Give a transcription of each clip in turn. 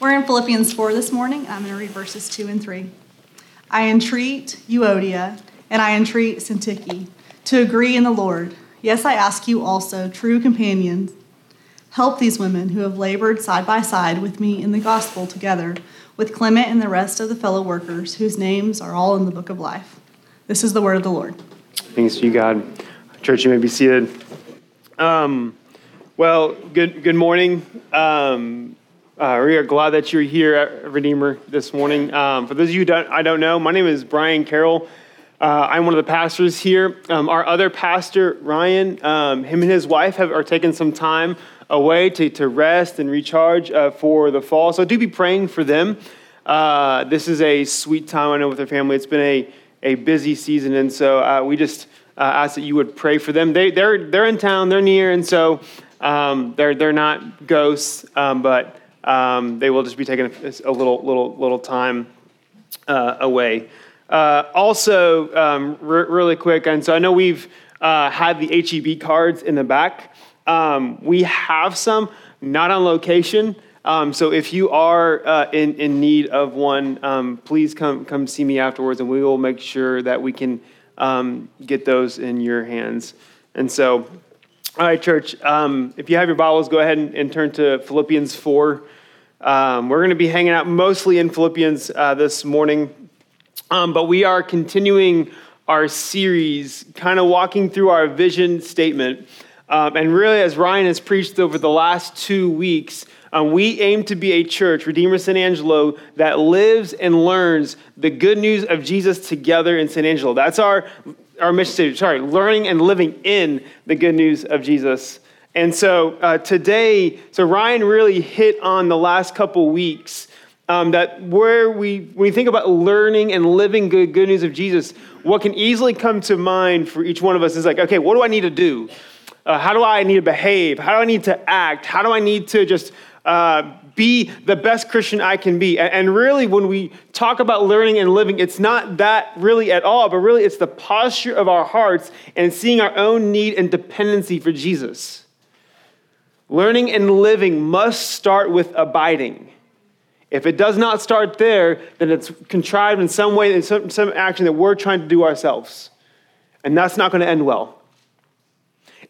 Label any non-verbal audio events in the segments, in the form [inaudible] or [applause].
We're in Philippians 4 this morning. I'm going to read verses 2 and 3. I entreat Euodia and I entreat Syntyche to agree in the Lord. Yes, I ask you also, true companions, help these women who have labored side by side with me in the gospel together with Clement and the rest of the fellow workers whose names are all in the book of life. This is the word of the Lord. Thanks to you, God. Church, you may be seated. Um, well, good, good morning. Um, uh, we are glad that you're here at Redeemer this morning. Um, for those of you who I don't know, my name is Brian Carroll. Uh, I'm one of the pastors here. Um, our other pastor, Ryan, um, him and his wife have, are taking some time away to, to rest and recharge uh, for the fall. So do be praying for them. Uh, this is a sweet time, I know, with their family. It's been a, a busy season, and so uh, we just uh, ask that you would pray for them. They, they're, they're in town, they're near, and so um, they're, they're not ghosts, um, but um, they will just be taking a, a little, little, little time uh, away. Uh, also, um, really quick, and so I know we've uh, had the HEB cards in the back. Um, we have some, not on location. Um, so if you are uh, in, in need of one, um, please come, come see me afterwards, and we will make sure that we can um, get those in your hands. And so, all right, church, um, if you have your Bibles, go ahead and, and turn to Philippians 4. Um, we're going to be hanging out mostly in Philippians uh, this morning, um, but we are continuing our series, kind of walking through our vision statement. Um, and really, as Ryan has preached over the last two weeks, um, we aim to be a church, Redeemer San Angelo, that lives and learns the good news of Jesus together in San Angelo. That's our, our mission statement. Sorry, learning and living in the good news of Jesus. And so uh, today, so Ryan really hit on the last couple weeks um, that where we, when we think about learning and living good, good news of Jesus, what can easily come to mind for each one of us is like, okay, what do I need to do? Uh, how do I need to behave? How do I need to act? How do I need to just uh, be the best Christian I can be. And really, when we talk about learning and living, it's not that really at all, but really it's the posture of our hearts and seeing our own need and dependency for Jesus. Learning and living must start with abiding. If it does not start there, then it's contrived in some way, in some, some action that we're trying to do ourselves. And that's not going to end well.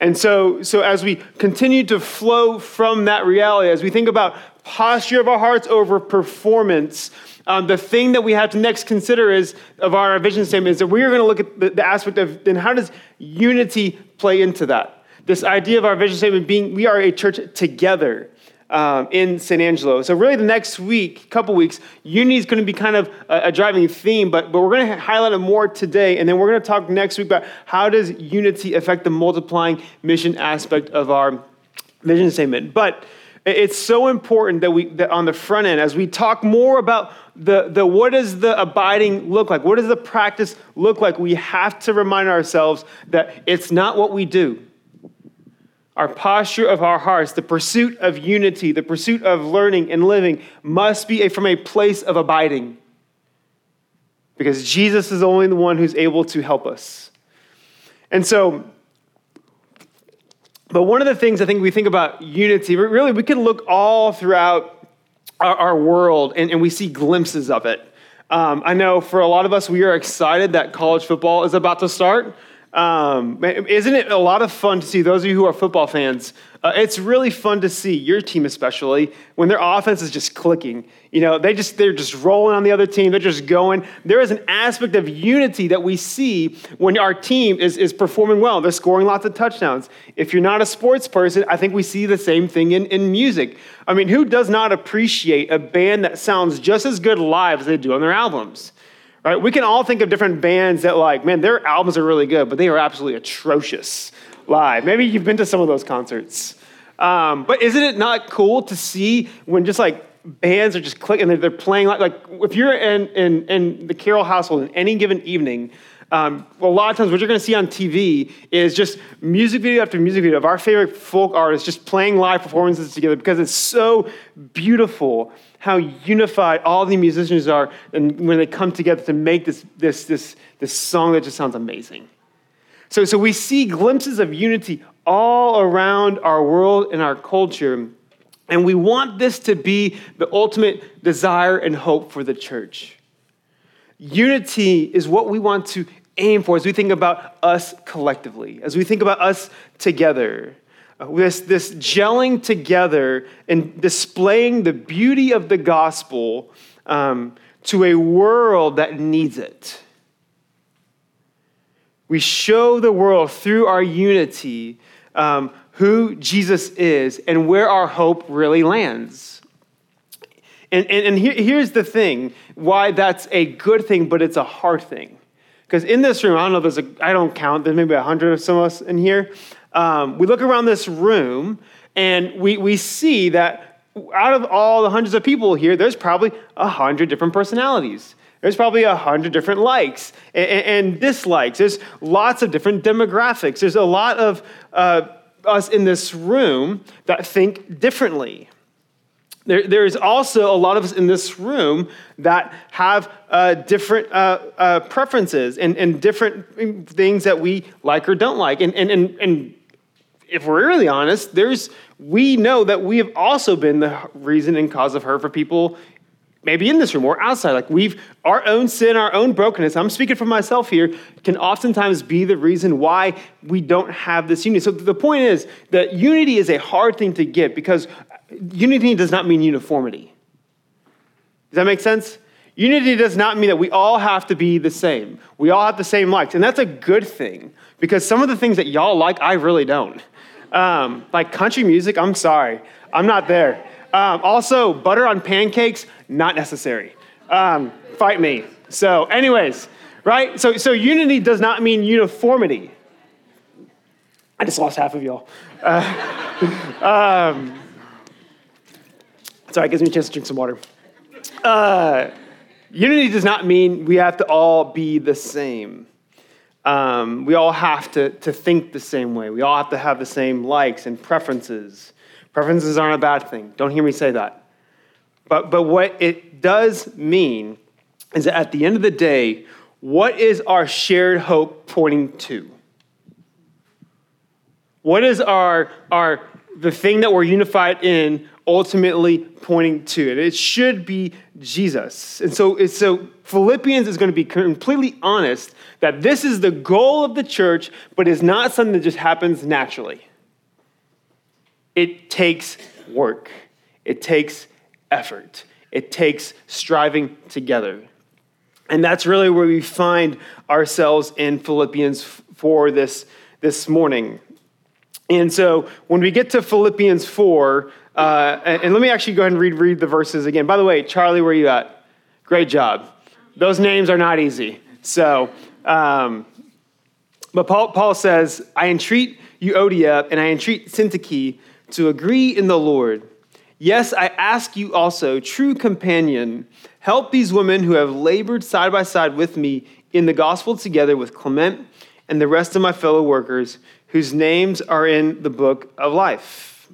And so, so as we continue to flow from that reality, as we think about posture of our hearts over performance, um, the thing that we have to next consider is of our vision statement is that we are going to look at the, the aspect of then how does unity play into that? This idea of our vision statement being we are a church together um, in San Angelo. So really, the next week, couple weeks, unity is going to be kind of a, a driving theme, but, but we're going to highlight it more today, and then we're going to talk next week about how does unity affect the multiplying mission aspect of our vision statement. But it's so important that we that on the front end, as we talk more about the, the what does the abiding look like, what does the practice look like, we have to remind ourselves that it's not what we do our posture of our hearts, the pursuit of unity, the pursuit of learning and living must be from a place of abiding. Because Jesus is only the one who's able to help us. And so, but one of the things I think we think about unity, really, we can look all throughout our, our world and, and, we see glimpses of it. Um, I know for a lot of us, we are excited that college football is about to start. Um, isn't it a lot of fun to see those of you who are football fans? Uh, it's really fun to see your team, especially when their offense is just clicking. You know, they just they're just rolling on the other team. They're just going. There is an aspect of unity that we see when our team is is performing well. They're scoring lots of touchdowns. If you're not a sports person, I think we see the same thing in, in music. I mean, who does not appreciate a band that sounds just as good live as they do on their albums? Right? We can all think of different bands that, like, man, their albums are really good, but they are absolutely atrocious live. Maybe you've been to some of those concerts. Um, but isn't it not cool to see when just like bands are just clicking, they're, they're playing like, like if you're in, in, in the Carroll household in any given evening, um, a lot of times what you're going to see on TV is just music video after music video of our favorite folk artists just playing live performances together because it's so beautiful how unified all the musicians are and when they come together to make this, this, this, this song that just sounds amazing. So, so we see glimpses of unity all around our world and our culture. And we want this to be the ultimate desire and hope for the church. Unity is what we want to aim for as we think about us collectively, as we think about us together. This, this gelling together and displaying the beauty of the gospel um, to a world that needs it. We show the world through our unity um, who Jesus is and where our hope really lands. And, and, and here, here's the thing why that's a good thing, but it's a hard thing. Because in this room, I don't know, there's a, I don't count, there's maybe a hundred of some of us in here. Um, we look around this room and we, we see that out of all the hundreds of people here, there's probably a hundred different personalities. There's probably a hundred different likes and, and, dislikes. There's lots of different demographics. There's a lot of uh, us in this room that think differently. There, there is also a lot of us in this room that have uh, different uh, uh, preferences and, and different things that we like or don't like. And, and, and, and if we're really honest, there's, we know that we have also been the reason and cause of hurt for people maybe in this room or outside. Like we've, our own sin, our own brokenness, I'm speaking for myself here, can oftentimes be the reason why we don't have this unity. So the point is that unity is a hard thing to get because unity does not mean uniformity. Does that make sense? Unity does not mean that we all have to be the same. We all have the same likes. And that's a good thing because some of the things that y'all like, I really don't. Um, like country music, I'm sorry. I'm not there. Um, also, butter on pancakes, not necessary. Um, fight me. So, anyways, right? So, so unity does not mean uniformity. I just lost half of y'all. Uh, [laughs] um, sorry, it gives me a chance to drink some water. Uh, unity does not mean we have to all be the same. Um, we all have to, to think the same way. We all have to have the same likes and preferences. Preferences aren't a bad thing. Don't hear me say that. But, but what it does mean is that at the end of the day, what is our shared hope pointing to? What is our, our the thing that we're unified in ultimately pointing to? It should be Jesus. And so, so Philippians is going to be completely honest that this is the goal of the church, but is not something that just happens naturally. It takes work, it takes effort, it takes striving together. And that's really where we find ourselves in Philippians 4 this, this morning. And so when we get to Philippians 4, uh, and, and, let me actually go ahead and read, read the verses again. By the way, Charlie, where are you at? Great job. Those names are not easy. So, um, but Paul, Paul says, I entreat you, Euodia and I entreat Syntyche to agree in the Lord. Yes, I ask you also, true companion, help these women who have labored side by side with me in the gospel together with Clement and the rest of my fellow workers whose names are in the book of life.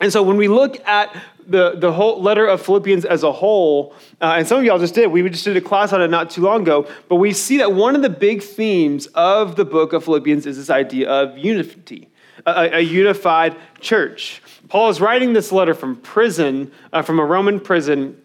And so when we look at the, the whole letter of Philippians as a whole, uh, and some of y'all just did, we just did a class on it not too long ago, but we see that one of the big themes of the book of Philippians is this idea of unity a, a unified church. Paul is writing this letter from prison, uh, from a Roman prison,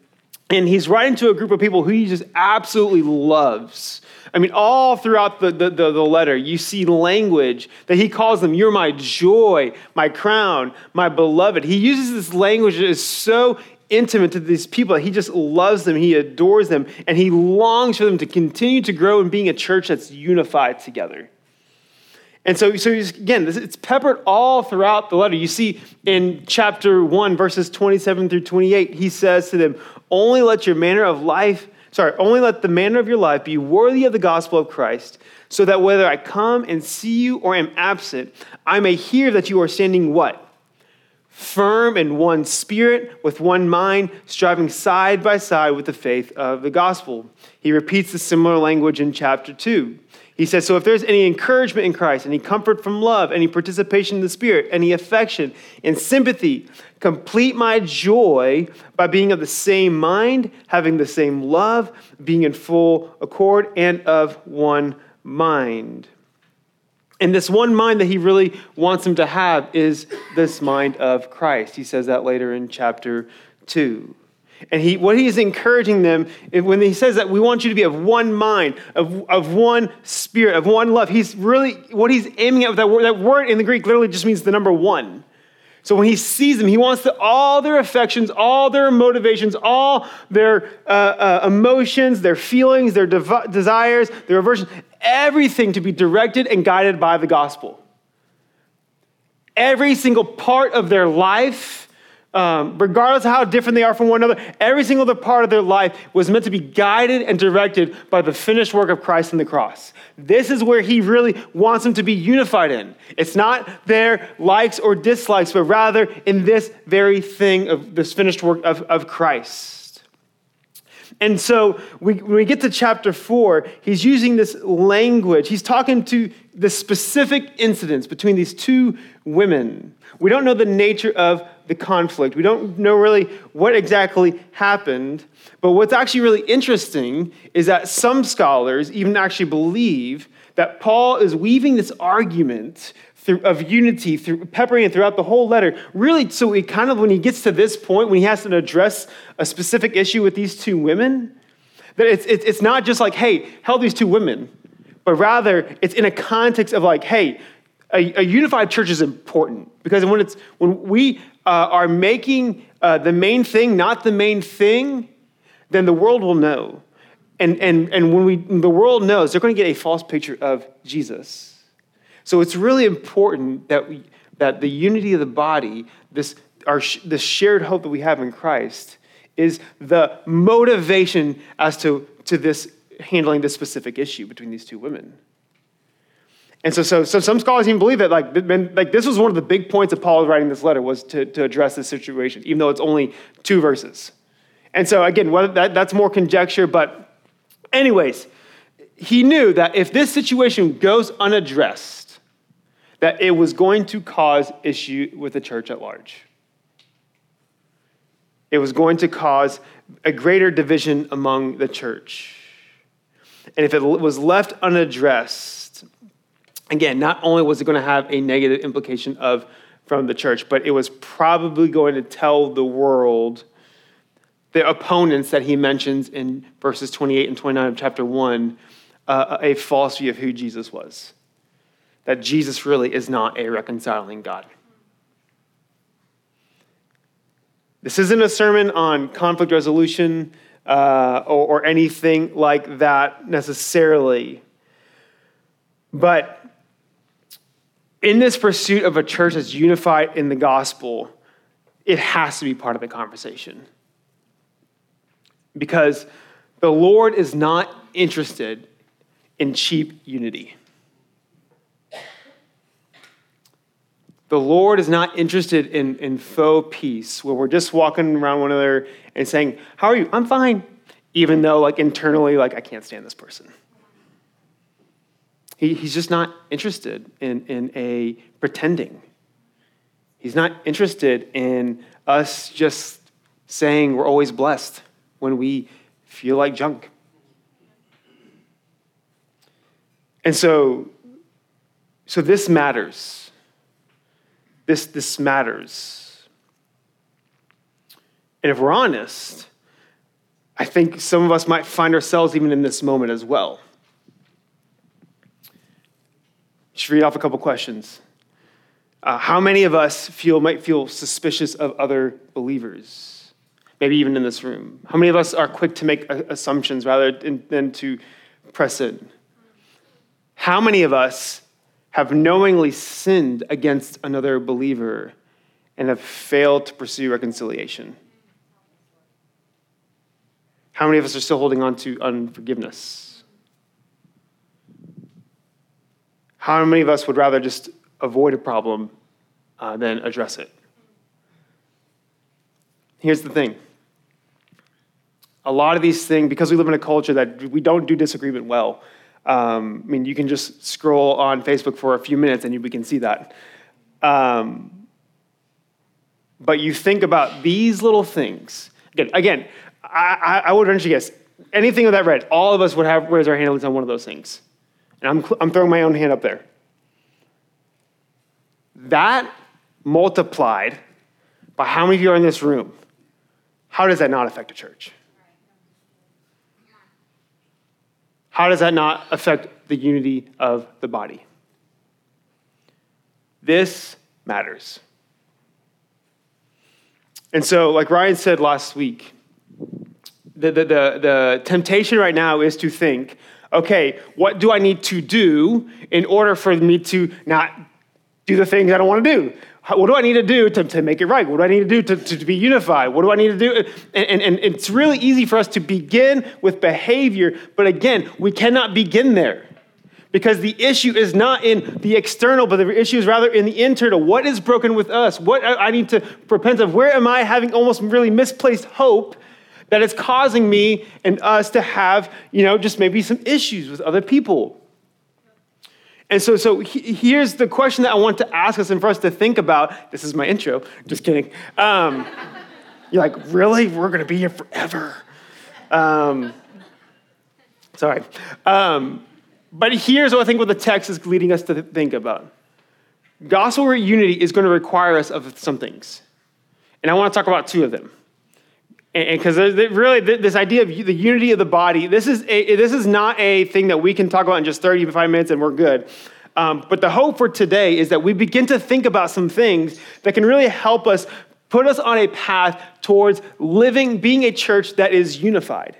and he's writing to a group of people who he just absolutely loves. I mean, all throughout the, the, the, the, letter, you see language that he calls them, You're my joy, my crown, my beloved. He uses this language that is so intimate to these people he just loves them, he adores them, and he longs for them to continue to grow in being a church that's unified together. And so, so again, it's peppered all throughout the letter. You see in chapter 1, verses 27 through 28, he says to them, Only let your manner of life, sorry, only let the manner of your life be worthy of the gospel of Christ, so that whether I come and see you or am absent, I may hear that you are standing what? Firm in one spirit, with one mind, striving side by side with the faith of the gospel. He repeats the similar language in chapter 2. He says, So if there's any encouragement in Christ, any comfort from love, any participation in the Spirit, any affection and sympathy, complete my joy by being of the same mind, having the same love, being in full accord, and of one mind. And this one mind that he really wants them to have is this mind of Christ. He says that later in chapter 2. And he, what he is encouraging them, when he says that we want you to be of one mind, of, of one spirit, of one love, he's really, what he's aiming at with that word, that word in the Greek literally just means the number one. So when he sees them, he wants all their affections, all their motivations, all their uh, uh, emotions, their feelings, their dev- desires, their aversions, everything to be directed and guided by the gospel. Every single part of their life um, regardless of how different they are from one another, every single other part of their life was meant to be guided and directed by the finished work of Christ on the cross. This is where he really wants them to be unified in. It's not their likes or dislikes, but rather in this very thing of this finished work of, of Christ. And so we, when we get to chapter four, he's using this language. He's talking to the specific incidents between these two women. We don't know the nature of the conflict. We don't know really what exactly happened. But what's actually really interesting is that some scholars even actually believe that Paul is weaving this argument through, of unity, through, peppering it throughout the whole letter, really, so he kind of, when he gets to this point, when he has to address a specific issue with these two women, that it's, it's, not just like, hey, help these two women, but rather it's in a context of like, hey, a, a unified church is important because when, it's, when we uh, are making uh, the main thing not the main thing, then the world will know. And, and, and when we, the world knows, they're going to get a false picture of Jesus. So it's really important that, we, that the unity of the body, this, our, this shared hope that we have in Christ, is the motivation as to, to this handling this specific issue between these two women. And so, so, so some scholars even believe that like, like this was one of the big points of Paul writing this letter was to, to address this situation, even though it's only two verses. And so again, whether that, that's more conjecture, but anyways, he knew that if this situation goes unaddressed, that it was going to cause issue with the church at large. It was going to cause a greater division among the church. And if it was left unaddressed, again, not only was it going to have a negative implication of from the church, but it was probably going to tell the world the opponents that he mentions in verses 28 and 29 of chapter 1 uh, a false view of who Jesus was. That Jesus really is not a reconciling God. This isn't a sermon on conflict resolution uh, or, or anything like that necessarily. But in this pursuit of a church that's unified in the gospel, it has to be part of the conversation. Because the Lord is not interested in cheap unity. The Lord is not interested in, in faux peace, where we're just walking around one another and saying, How are you? I'm fine. Even though, like, internally, like, I can't stand this person. He, he's just not interested in, in a pretending. He's not interested in us just saying we're always blessed when we feel like junk. And so, so this matters. This, this matters. And if we're honest, I think some of us might find ourselves even in this moment as well. Just read off a couple questions. Uh, how many of us feel might feel suspicious of other believers? Maybe even in this room. How many of us are quick to make assumptions rather than to press in? How many of us have knowingly sinned against another believer and have failed to pursue reconciliation? How many of us are still holding on to unforgiveness? How many of us would rather just avoid a problem uh, than address it? Here's the thing a lot of these things, because we live in a culture that we don't do disagreement well, um, I mean, you can just scroll on Facebook for a few minutes and we can see that. Um, but you think about these little things. Again, again I, I would venture guess anything of that red, all of us would have raise our hand on one of those things. And I'm, I'm throwing my own hand up there. That multiplied by how many of you are in this room, how does that not affect a church? How does that not affect the unity of the body? This matters. And so, like Ryan said last week, the, the, the, the, temptation right now is to think, okay, what do I need to do in order for me to not do the things I don't want to do? What do I need to do to, to make it right? What do I need to do to, to, to be unified? What do I need to do? And, and, and it's really easy for us to begin with behavior, but again, we cannot begin there. Because the issue is not in the external, but the issue is rather in the internal. What is broken with us? What I need to repent of? Where am I having almost really misplaced hope that is causing me and us to have, you know, just maybe some issues with other people? And so, so here's the question that I want to ask us and for us to think about. This is my intro. Just kidding. Um, [laughs] you're like, really? We're going to be here forever. Um, sorry. Um, but here's what I think what the text is leading us to think about. Gospel unity is going to require us of some things. And I want to talk about two of them. And because really, this idea of the unity of the body, this is, a, this is not a thing that we can talk about in just 35 minutes and we're good. Um, but the hope for today is that we begin to think about some things that can really help us put us on a path towards living, being a church that is unified.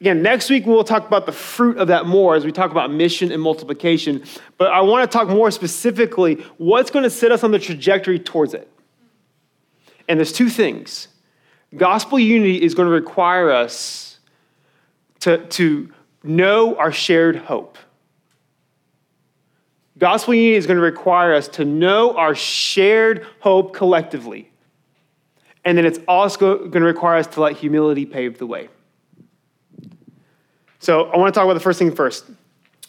Again, next week we'll talk about the fruit of that more as we talk about mission and multiplication. But I want to talk more specifically what's going to set us on the trajectory towards it. And there's two things Gospel unity is going to require us to, to know our shared hope. Gospel unity is going to require us to know our shared hope collectively. And then it's also going to require us to let humility pave the way. So I want to talk about the first thing first.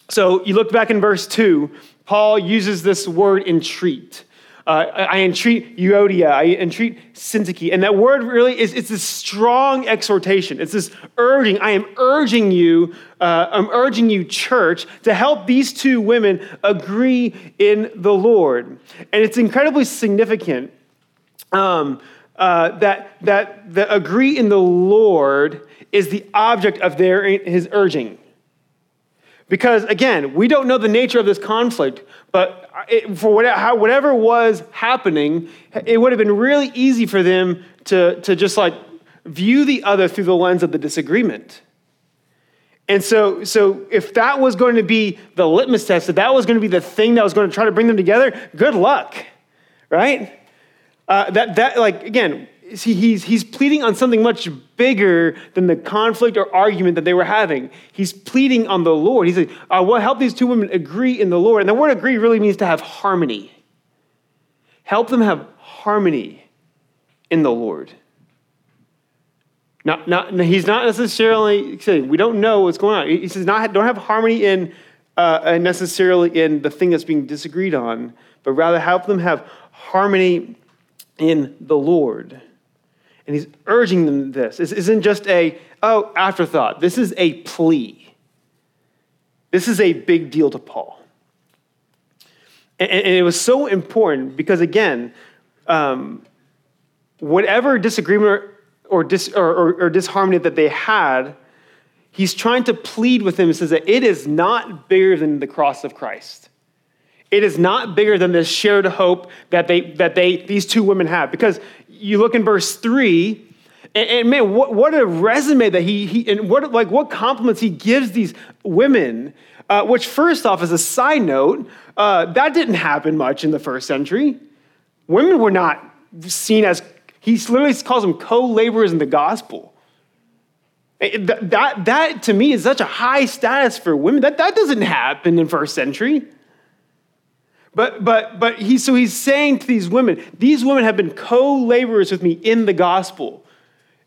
So you look back in verse 2, Paul uses this word entreat. Uh, I entreat Euodia, I entreat Syntyche. And that word really is, it's this strong exhortation. It's this urging. I am urging you, uh, I'm urging you, church, to help these two women agree in the Lord. And it's incredibly significant um, uh, that, that the agree in the Lord is the object of their, his urging. Because again, we don't know the nature of this conflict, but it, for whatever, was happening, it would have been really easy for them to, to just like view the other through the lens of the disagreement. And so, so if that was going to be the litmus test, if that was going to be the thing that was going to try to bring them together, good luck, right? Uh, that, that, like, again, see, he's, he's pleading on something much bigger than the conflict or argument that they were having. He's pleading on the Lord. He said, I will help these two women agree in the Lord. And the word agree really means to have harmony. Help them have harmony in the Lord. Not, not, he's not necessarily saying, we don't know what's going on. He says, not, don't have harmony in uh, necessarily in the thing that's being disagreed on, but rather help them have harmony in the Lord. And he's urging them this. This isn't just a, oh, afterthought. This is a plea. This is a big deal to Paul. And, and it was so important because, again, um, whatever disagreement or, dis, or, or, or disharmony that they had, he's trying to plead with them and says that it is not bigger than the cross of Christ. It is not bigger than this shared hope that they that they these two women have. Because you look in verse three, and, and man, what, what a resume that he, he and what like what compliments he gives these women. Uh, which, first off, as a side note, uh, that didn't happen much in the first century. Women were not seen as he literally calls them co-laborers in the gospel. That, that, that to me is such a high status for women. That, that doesn't happen in first century. But, but, but he, so he's saying to these women, these women have been co laborers with me in the gospel.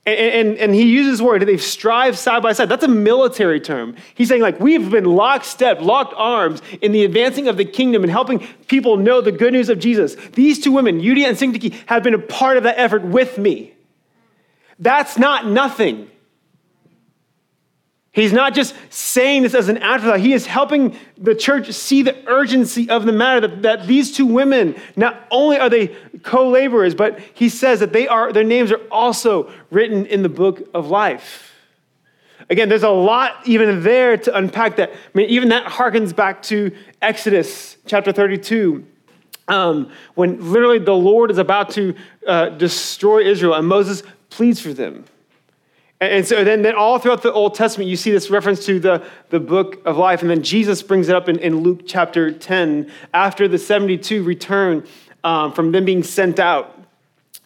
And, and, and, he uses the word, they've strived side by side. That's a military term. He's saying, like, we've been lockstep, locked arms in the advancing of the kingdom and helping people know the good news of Jesus. These two women, Euodia and Syntyche, have been a part of that effort with me. That's not nothing. He's not just saying this as an afterthought. He is helping the church see the urgency of the matter that, that these two women, not only are they co-laborers, but he says that they are, their names are also written in the book of life. Again, there's a lot even there to unpack that. I mean, even that harkens back to Exodus chapter 32. Um, when literally the Lord is about to uh, destroy Israel and Moses pleads for them. And so then, then all throughout the Old Testament, you see this reference to the, the book of life. And then Jesus brings it up in, in Luke chapter 10 after the 72 return um, from them being sent out.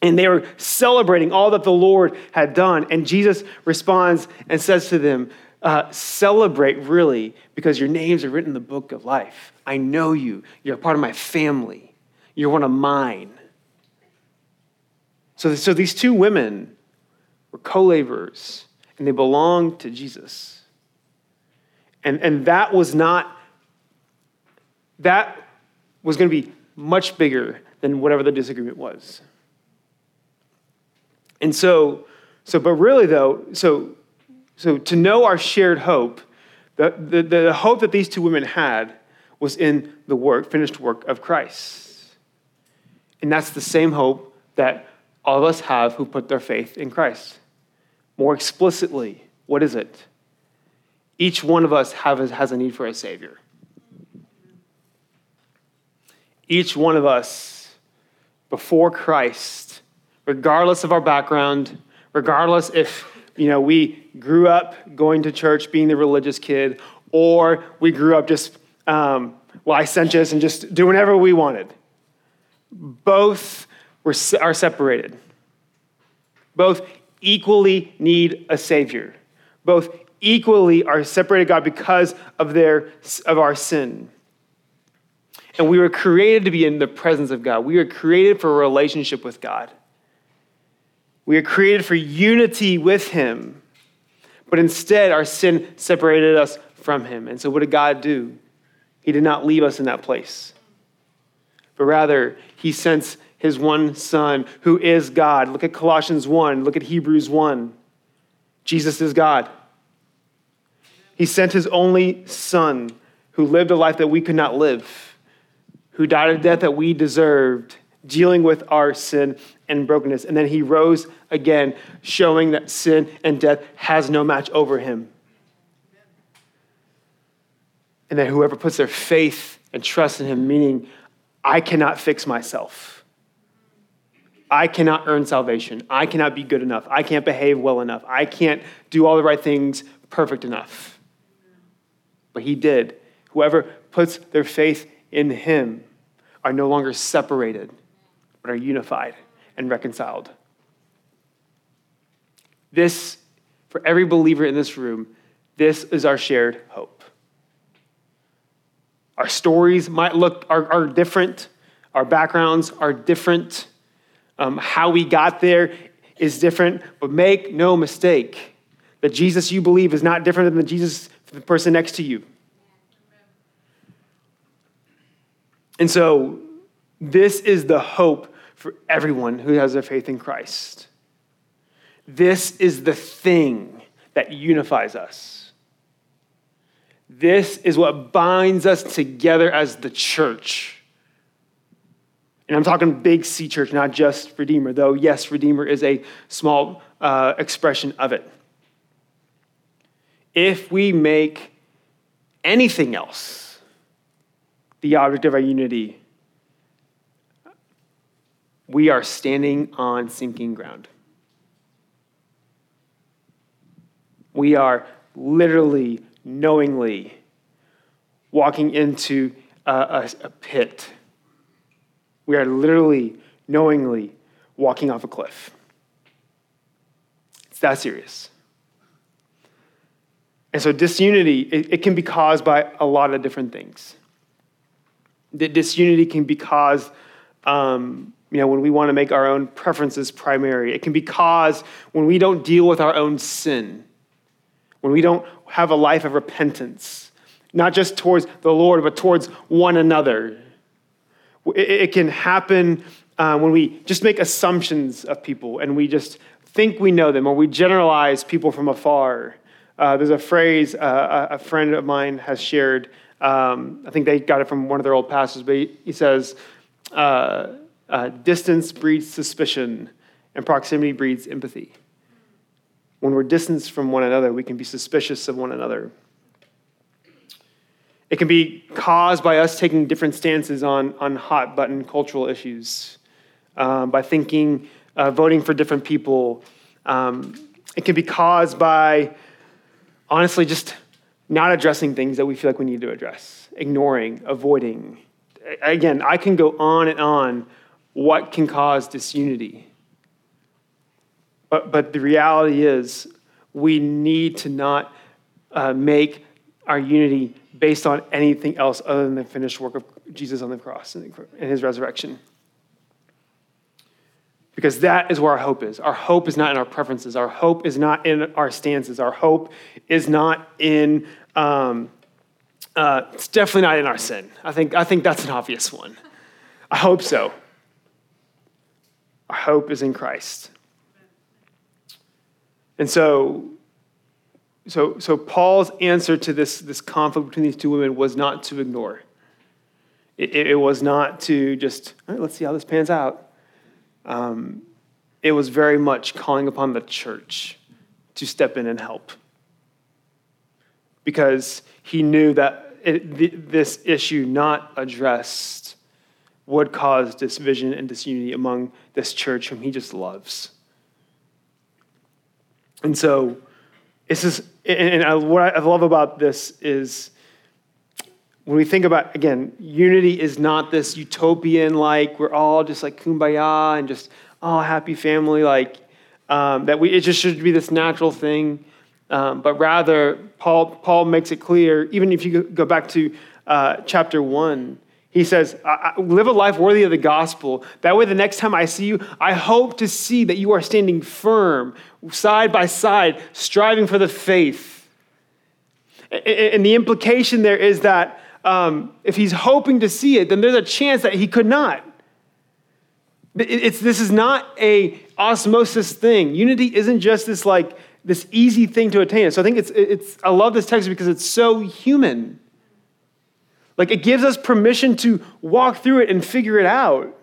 And they were celebrating all that the Lord had done. And Jesus responds and says to them, uh, Celebrate really, because your names are written in the book of life. I know you. You're part of my family, you're one of mine. So, so these two women, were co laborers and they belonged to Jesus. And, and that was not, that was going to be much bigger than whatever the disagreement was. And so, so but really though, so, so to know our shared hope, the, the, the hope that these two women had was in the work, finished work of Christ. And that's the same hope that all of us have who put their faith in Christ. More explicitly, what is it? Each one of us have, has a need for a Savior. Each one of us, before Christ, regardless of our background, regardless if you know we grew up going to church, being the religious kid, or we grew up just um, licentious and just doing whatever we wanted. Both were, are separated. Both equally need a Savior. Both equally are separated God because of, their, of our sin. And we were created to be in the presence of God. We were created for a relationship with God. We are created for unity with Him. But instead, our sin separated us from Him. And so, what did God do? He did not leave us in that place, but rather, He sent his one son, who is God. Look at Colossians 1, look at Hebrews 1. Jesus is God. He sent his only son, who lived a life that we could not live, who died a death that we deserved, dealing with our sin and brokenness. And then he rose again, showing that sin and death has no match over him. And that whoever puts their faith and trust in him, meaning, I cannot fix myself I cannot earn salvation. I cannot be good enough. I can't behave well enough. I can't do all the right things perfect enough. But he did. Whoever puts their faith in him are no longer separated, but are unified and reconciled. This, for every believer in this room, this is our shared hope. Our stories might look are, are different, our backgrounds are different. Um, how we got there is different, but make no mistake the Jesus you believe is not different than the Jesus the person next to you. And so, this is the hope for everyone who has their faith in Christ. This is the thing that unifies us. This is what binds us together as the church. And I'm talking big C church, not just Redeemer, though, yes, Redeemer is a small uh, expression of it. If we make anything else the object of our unity, we are standing on sinking ground. We are literally, knowingly walking into a, a, a pit we are literally, knowingly walking off a cliff. It's that serious. And so, disunity, it, it can be caused by a lot of different things. The disunity can be caused, um, you know, when we want to make our own preferences primary. It can be caused when we don't deal with our own sin, when we don't have a life of repentance, not just towards the Lord, but towards one another. It, can happen uh, when we just make assumptions of people and we just think we know them or we generalize people from afar. Uh, there's a phrase uh, a friend of mine has shared. Um, I think they got it from one of their old pastors, but he, he says, uh, uh, Distance breeds suspicion, and proximity breeds empathy. When we're distanced from one another, we can be suspicious of one another. It can be caused by us taking different stances on, on hot button cultural issues, um, by thinking, uh, voting for different people. Um, it can be caused by, honestly, just not addressing things that we feel like we need to address, ignoring, avoiding. Again, I can go on and on what can cause disunity. But, but the reality is, we need to not uh, make our unity based on anything else other than the finished work of Jesus on the cross and his resurrection. Because that is where our hope is. Our hope is not in our preferences. Our hope is not in our stances. Our hope is not in, um, uh, it's definitely not in our sin. I think, I think that's an obvious one. I hope so. Our hope is in Christ. And so, so, so Paul's answer to this, this conflict between these two women was not to ignore. It, it was not to just, all right, let's see how this pans out. Um, it was very much calling upon the church to step in and help. Because he knew that it, this issue not addressed would cause division and disunity among this church whom he just loves. And so, this is, and what I love about this is when we think about, again, unity is not this utopian, like we're all just like kumbaya and just, oh, happy family, like um, that we, it just should be this natural thing. Um, but rather, Paul, Paul makes it clear, even if you go back to uh, chapter 1, he says, Live a life worthy of the gospel. That way, the next time I see you, I hope to see that you are standing firm, side by side, striving for the faith. And the implication there is that um, if he's hoping to see it, then there's a chance that he could not. It's, this is not a osmosis thing. Unity isn't just this like this easy thing to attain. So I think it's, it's I love this text because it's so human. Like it gives us permission to walk through it and figure it out.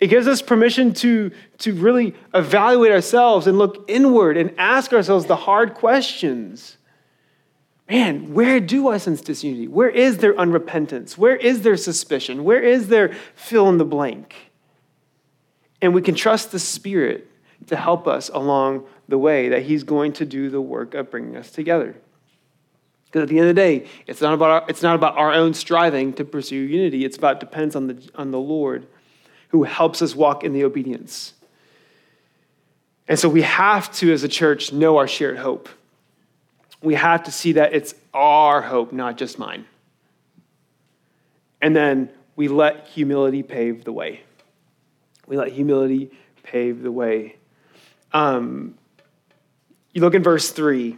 It gives us permission to, to really evaluate ourselves and look inward and ask ourselves the hard questions. Man, where do I sense disunity? Where is there unrepentance? Where is there suspicion? Where is there fill in the blank? And we can trust the Spirit to help us along the way, that He's going to do the work of bringing us together. Because at the end of the day, it's not about our, it's not about our own striving to pursue unity. It's about depends on the, on the Lord who helps us walk in the obedience. And so we have to, as a church, know our shared hope. We have to see that it's our hope, not just mine. And then we let humility pave the way. We let humility pave the way. Um, you look in verse 3.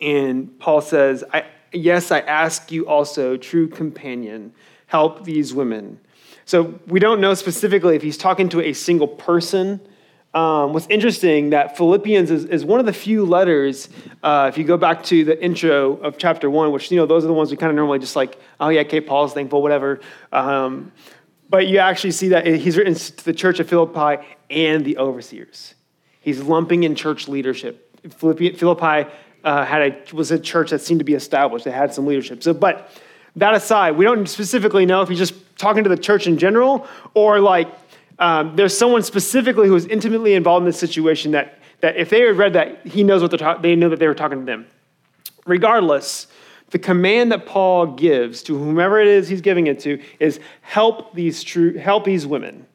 And Paul says, I, Yes, I ask you also, true companion, help these women. So we don't know specifically if he's talking to a single person. Um, what's interesting that Philippians is, is, one of the few letters. Uh, if you go back to the intro of chapter one, which you know those are the ones we kind of normally just like, oh yeah, okay, Paul's thankful, whatever. Um, but you actually see that he's written to the church of Philippi and the overseers. He's lumping in church leadership. Philippi, Philippi uh, had a, was a church that seemed to be established. They had some leadership. So, but that aside, we don't specifically know if he's just talking to the church in general or like um, there's someone specifically who is intimately involved in this situation that, that if they had read that, he knows what they're talking, they know that they were talking to them. Regardless, the command that Paul gives to whomever it is he's giving it to is help these true, help these women.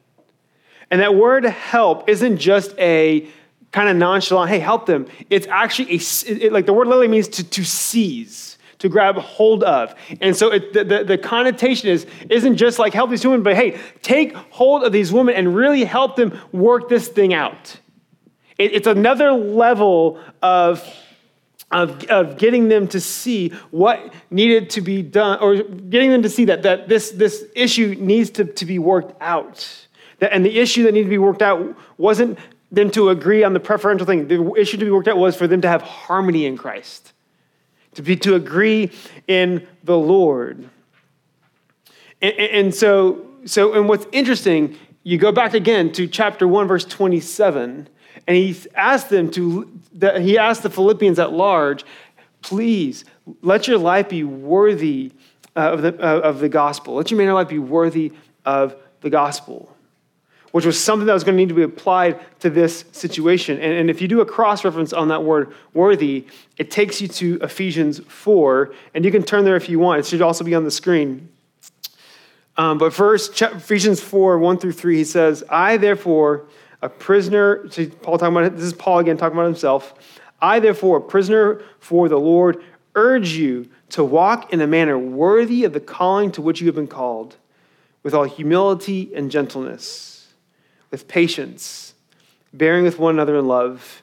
And that word help isn't just a kind of nonchalant, hey, help them. It's actually a, it, like the word literally means to, to seize, to grab hold of. And so it, the, the, the, connotation is, isn't just like help these women, but hey, take hold of these women and really help them work this thing out. It, it's another level of, of, of getting them to see what needed to be done, or getting them to see that, that this, this issue needs to, to be worked out. That, and the issue that needed to be worked out wasn't them to agree on the preferential thing. The issue to be worked out was for them to have harmony in Christ, to be to agree in the Lord. And, and so, so, and what's interesting, you go back again to chapter 1, verse 27, and he asked them to, he asked the Philippians at large, please let your life be worthy uh, of, the, uh, of the gospel. Let your manner of life be worthy of the gospel, which was something that was going to need to be applied to this situation. And, and if you do a cross reference on that word worthy, it takes you to Ephesians 4, and you can turn there if you want. It should also be on the screen. Um, but first, Ephesians 4 1 through 3, he says, I therefore, a prisoner, so Paul talking about this is Paul again talking about himself. I therefore, a prisoner for the Lord, urge you to walk in a manner worthy of the calling to which you have been called, with all humility and gentleness, with patience, bearing with one another in love,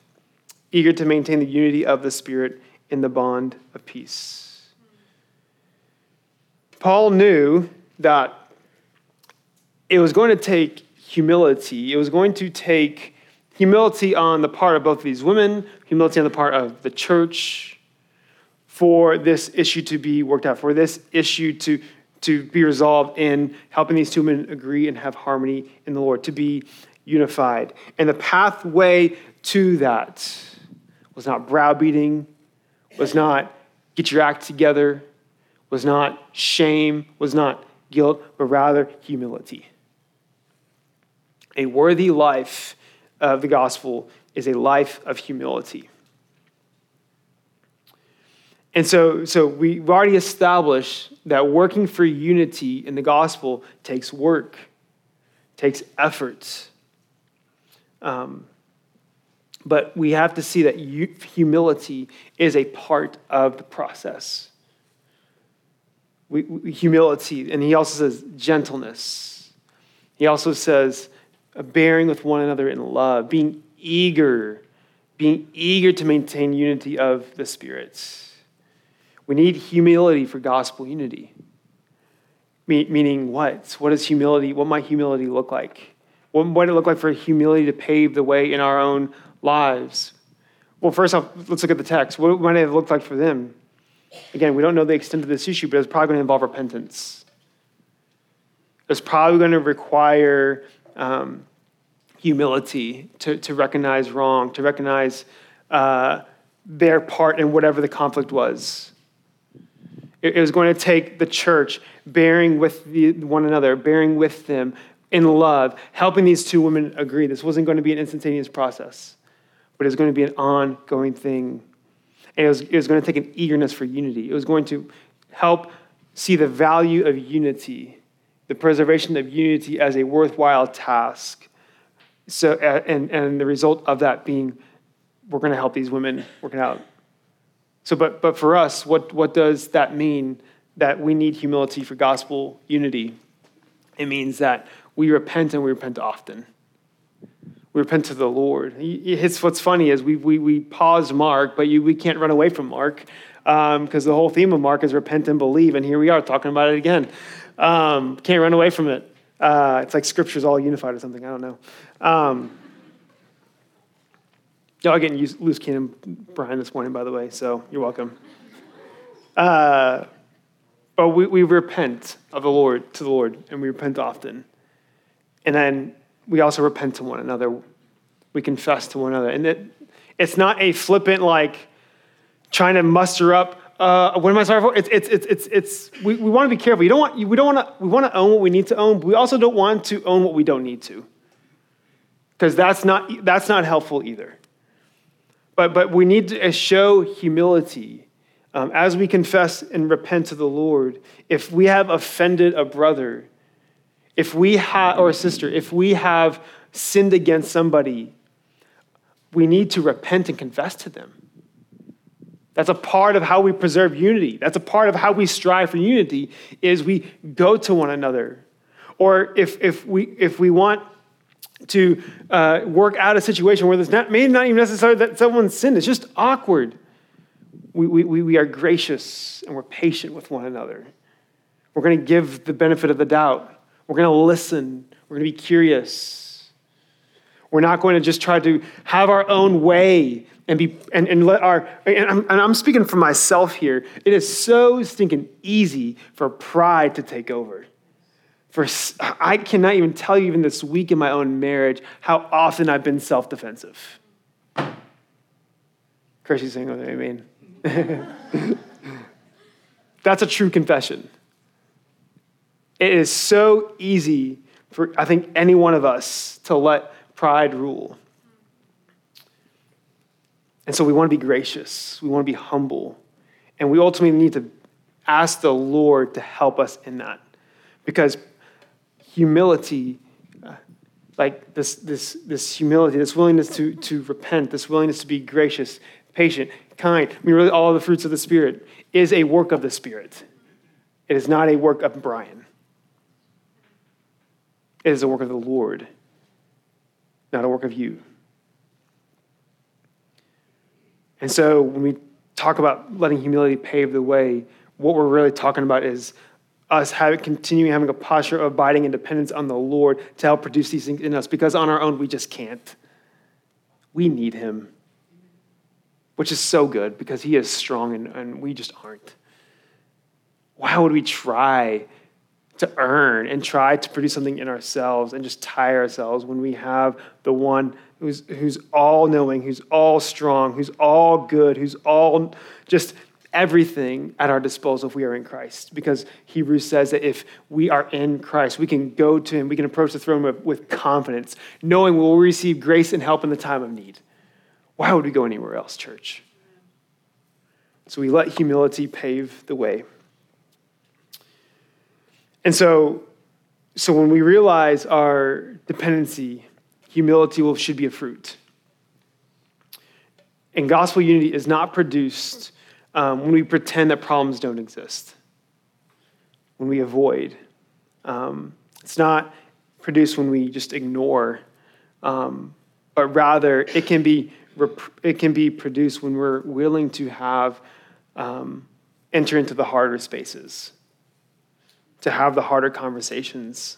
eager to maintain the unity of the Spirit in the bond of peace. Paul knew that it was going to take humility. It was going to take humility on the part of both of these women, humility on the part of the church for this issue to be worked out, for this issue to, to be resolved in helping these two men agree and have harmony in the Lord, to be unified. And the pathway to that was not browbeating, was not get your act together, was not shame, was not guilt, but rather humility. A worthy life of the gospel is a life of humility. And so, so we've already established that working for unity in the gospel takes work, takes effort. Um, but we have to see that humility is a part of the process we, we, humility, and he also says gentleness. He also says bearing with one another in love, being eager, being eager to maintain unity of the spirits. We need humility for gospel unity. Me- meaning what? What does humility, what might humility look like? What might it look like for humility to pave the way in our own lives? Well, first off, let's look at the text. What might it have looked like for them? Again, we don't know the extent of this issue, but it's probably going to involve repentance. It's probably going to require um, humility to, to recognize wrong, to recognize uh, their part in whatever the conflict was. It, was going to take the church bearing with the, one another, bearing with them in love, helping these two women agree. This wasn't going to be an instantaneous process, but it was going to be an ongoing thing and it was, it was going to take an eagerness for unity. It was going to help see the value of unity, the preservation of unity as a worthwhile task. So, uh, and, and the result of that being, we're going to help these women work it out. So, but, but for us, what, what does that mean that we need humility for gospel unity? It means that we repent and we repent often we repent to the Lord. It's what's funny is we, we, we pause Mark, but you, we can't run away from Mark because um, the whole theme of Mark is repent and believe, and here we are talking about it again. Um, can't run away from it. Uh, it's like scripture's all unified or something. I don't know. Um, y'all are getting loose cannon Brian this morning, by the way, so you're welcome. Uh, but we, we repent of the Lord to the Lord, and we repent often. And then we also repent to one another. We confess to one another. And it, it's not a flippant, like, trying to muster up, uh, what am I sorry for? It's, it's, it's, it's, it's we, we want to be careful. You don't want, we don't want to, we want to own what we need to own, but we also don't want to own what we don't need to. Because that's not, that's not helpful either. But, but we need to show humility um, as we confess and repent to the Lord. If we have offended a brother, if we have, or a sister, if we have sinned against somebody, we need to repent and confess to them. That's a part of how we preserve unity. That's a part of how we strive for unity is we go to one another. Or if, if, we, if we want to uh, work out a situation where there's not, maybe not even necessarily that someone's sinned, it's just awkward. We, we, we are gracious and we're patient with one another. We're going to give the benefit of the doubt. We're going to listen. We're going to be curious. We're not going to just try to have our own way and be and, and let our and I'm, and I'm speaking for myself here. It is so stinking easy for pride to take over. For I cannot even tell you even this week in my own marriage how often I've been self-defensive. Chrissy's saying, "Oh, mean. [laughs] That's a true confession. It is so easy for I think any one of us to let pride rule. And so we want to be gracious, we want to be humble, and we ultimately need to ask the Lord to help us in that. Because humility, like this, this, this humility, this willingness to, to repent, this willingness to be gracious, patient, kind, I mean, really all the fruits of the Spirit, is a work of the Spirit. It is not a work of Brian. It is a work of the Lord, not a work of you. And so when we talk about letting humility pave the way, what we're really talking about is us continuing having a posture of abiding in dependence on the Lord to help produce these things in us because on our own we just can't. We need Him, which is so good because He is strong and, and we just aren't. Why would we try to earn and try to produce something in ourselves and just tire ourselves when we have the one who's, who's all knowing, who's all strong, who's all good, who's all just everything at our disposal if we are in Christ. Because Hebrews says that if we are in Christ, we can go to Him, we can approach the throne with, with confidence, knowing we will receive grace and help in the time of need. Why would we go anywhere else, church? So we let humility pave the way. And so, so when we realize our dependency, humility will, should be a fruit. And gospel unity is not produced um, when we pretend that problems don't exist, when we avoid. Um, it's not produced when we just ignore, um, but rather it can be it can be produced when we're willing to have um, enter into the harder spaces to have the harder conversations.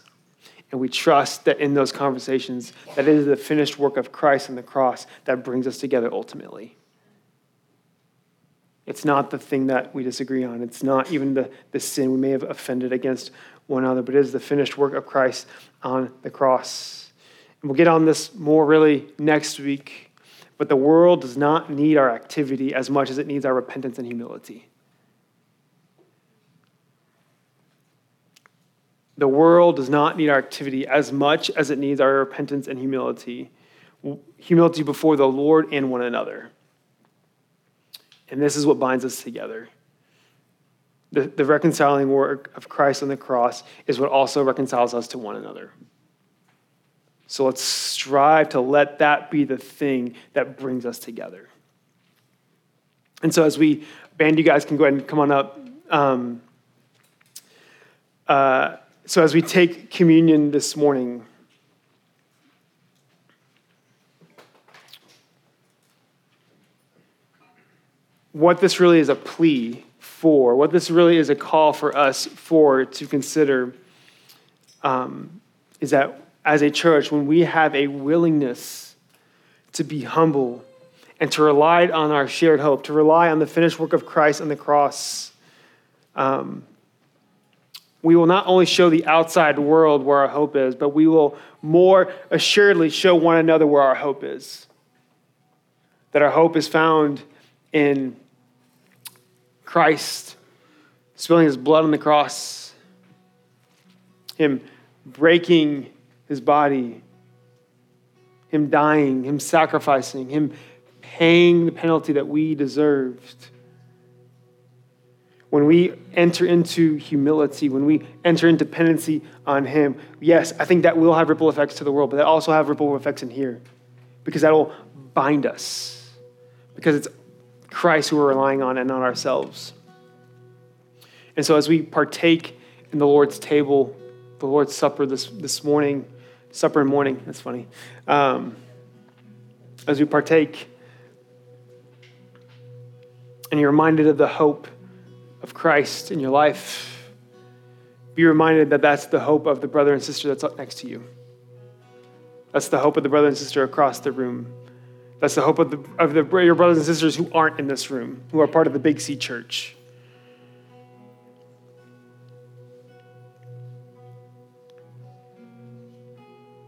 And we trust that in those conversations, that it is the finished work of Christ on the cross that brings us together ultimately. It's not the thing that we disagree on. It's not even the, the sin we may have offended against one another, but it is the finished work of Christ on the cross. And we'll get on this more really next week. But the world does not need our activity as much as it needs our repentance and humility. The world does not need our activity as much as it needs our repentance and humility. Humility before the Lord and one another. And this is what binds us together. The, the reconciling work of Christ on the cross is what also reconciles us to one another. So let's strive to let that be the thing that brings us together. And so, as we, band, you guys can go ahead and come on up. Um, uh, so, as we take communion this morning, what this really is a plea for, what this really is a call for us for to consider, um, is that as a church, when we have a willingness to be humble and to rely on our shared hope, to rely on the finished work of Christ on the cross, um, we will not only show the outside world where our hope is, but we will more assuredly show one another where our hope is. That our hope is found in Christ spilling his blood on the cross, him breaking his body, him dying, him sacrificing, him paying the penalty that we deserved. When we enter into humility, when we enter into dependency on Him, yes, I think that will have ripple effects to the world, but that also have ripple effects in here because that will bind us because it's Christ who we're relying on and not ourselves. And so as we partake in the Lord's table, the Lord's Supper this, this morning, supper and morning, that's funny. Um, as we partake, and you're reminded of the hope of Christ in your life, be reminded that that's the hope of the brother and sister that's up next to you. That's the hope of the brother and sister across the room. That's the hope of, the, of the, your brothers and sisters who aren't in this room, who are part of the Big C Church.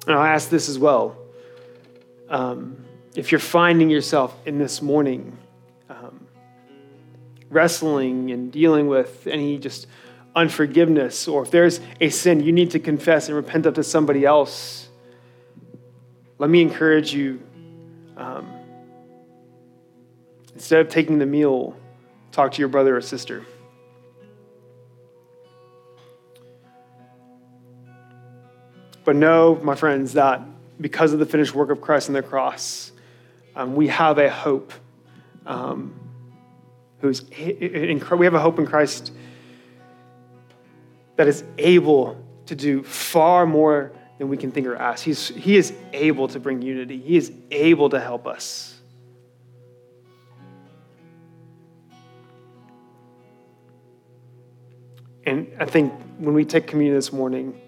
And I'll ask this as well. Um, if you're finding yourself in this morning um, wrestling and dealing with any just unforgiveness, or if there's a sin you need to confess and repent of to somebody else, let me encourage you um, instead of taking the meal, talk to your brother or sister. But know, my friends, that because of the finished work of Christ on the cross, um, we have a hope. Um, who's in, we have a hope in Christ that is able to do far more than we can think or ask. He's, he is able to bring unity. He is able to help us. And I think when we take communion this morning,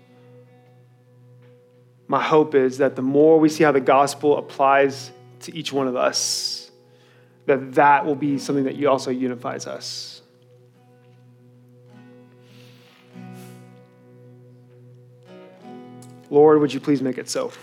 my hope is that the more we see how the gospel applies to each one of us, that that will be something that also unifies us. Lord, would you please make it so?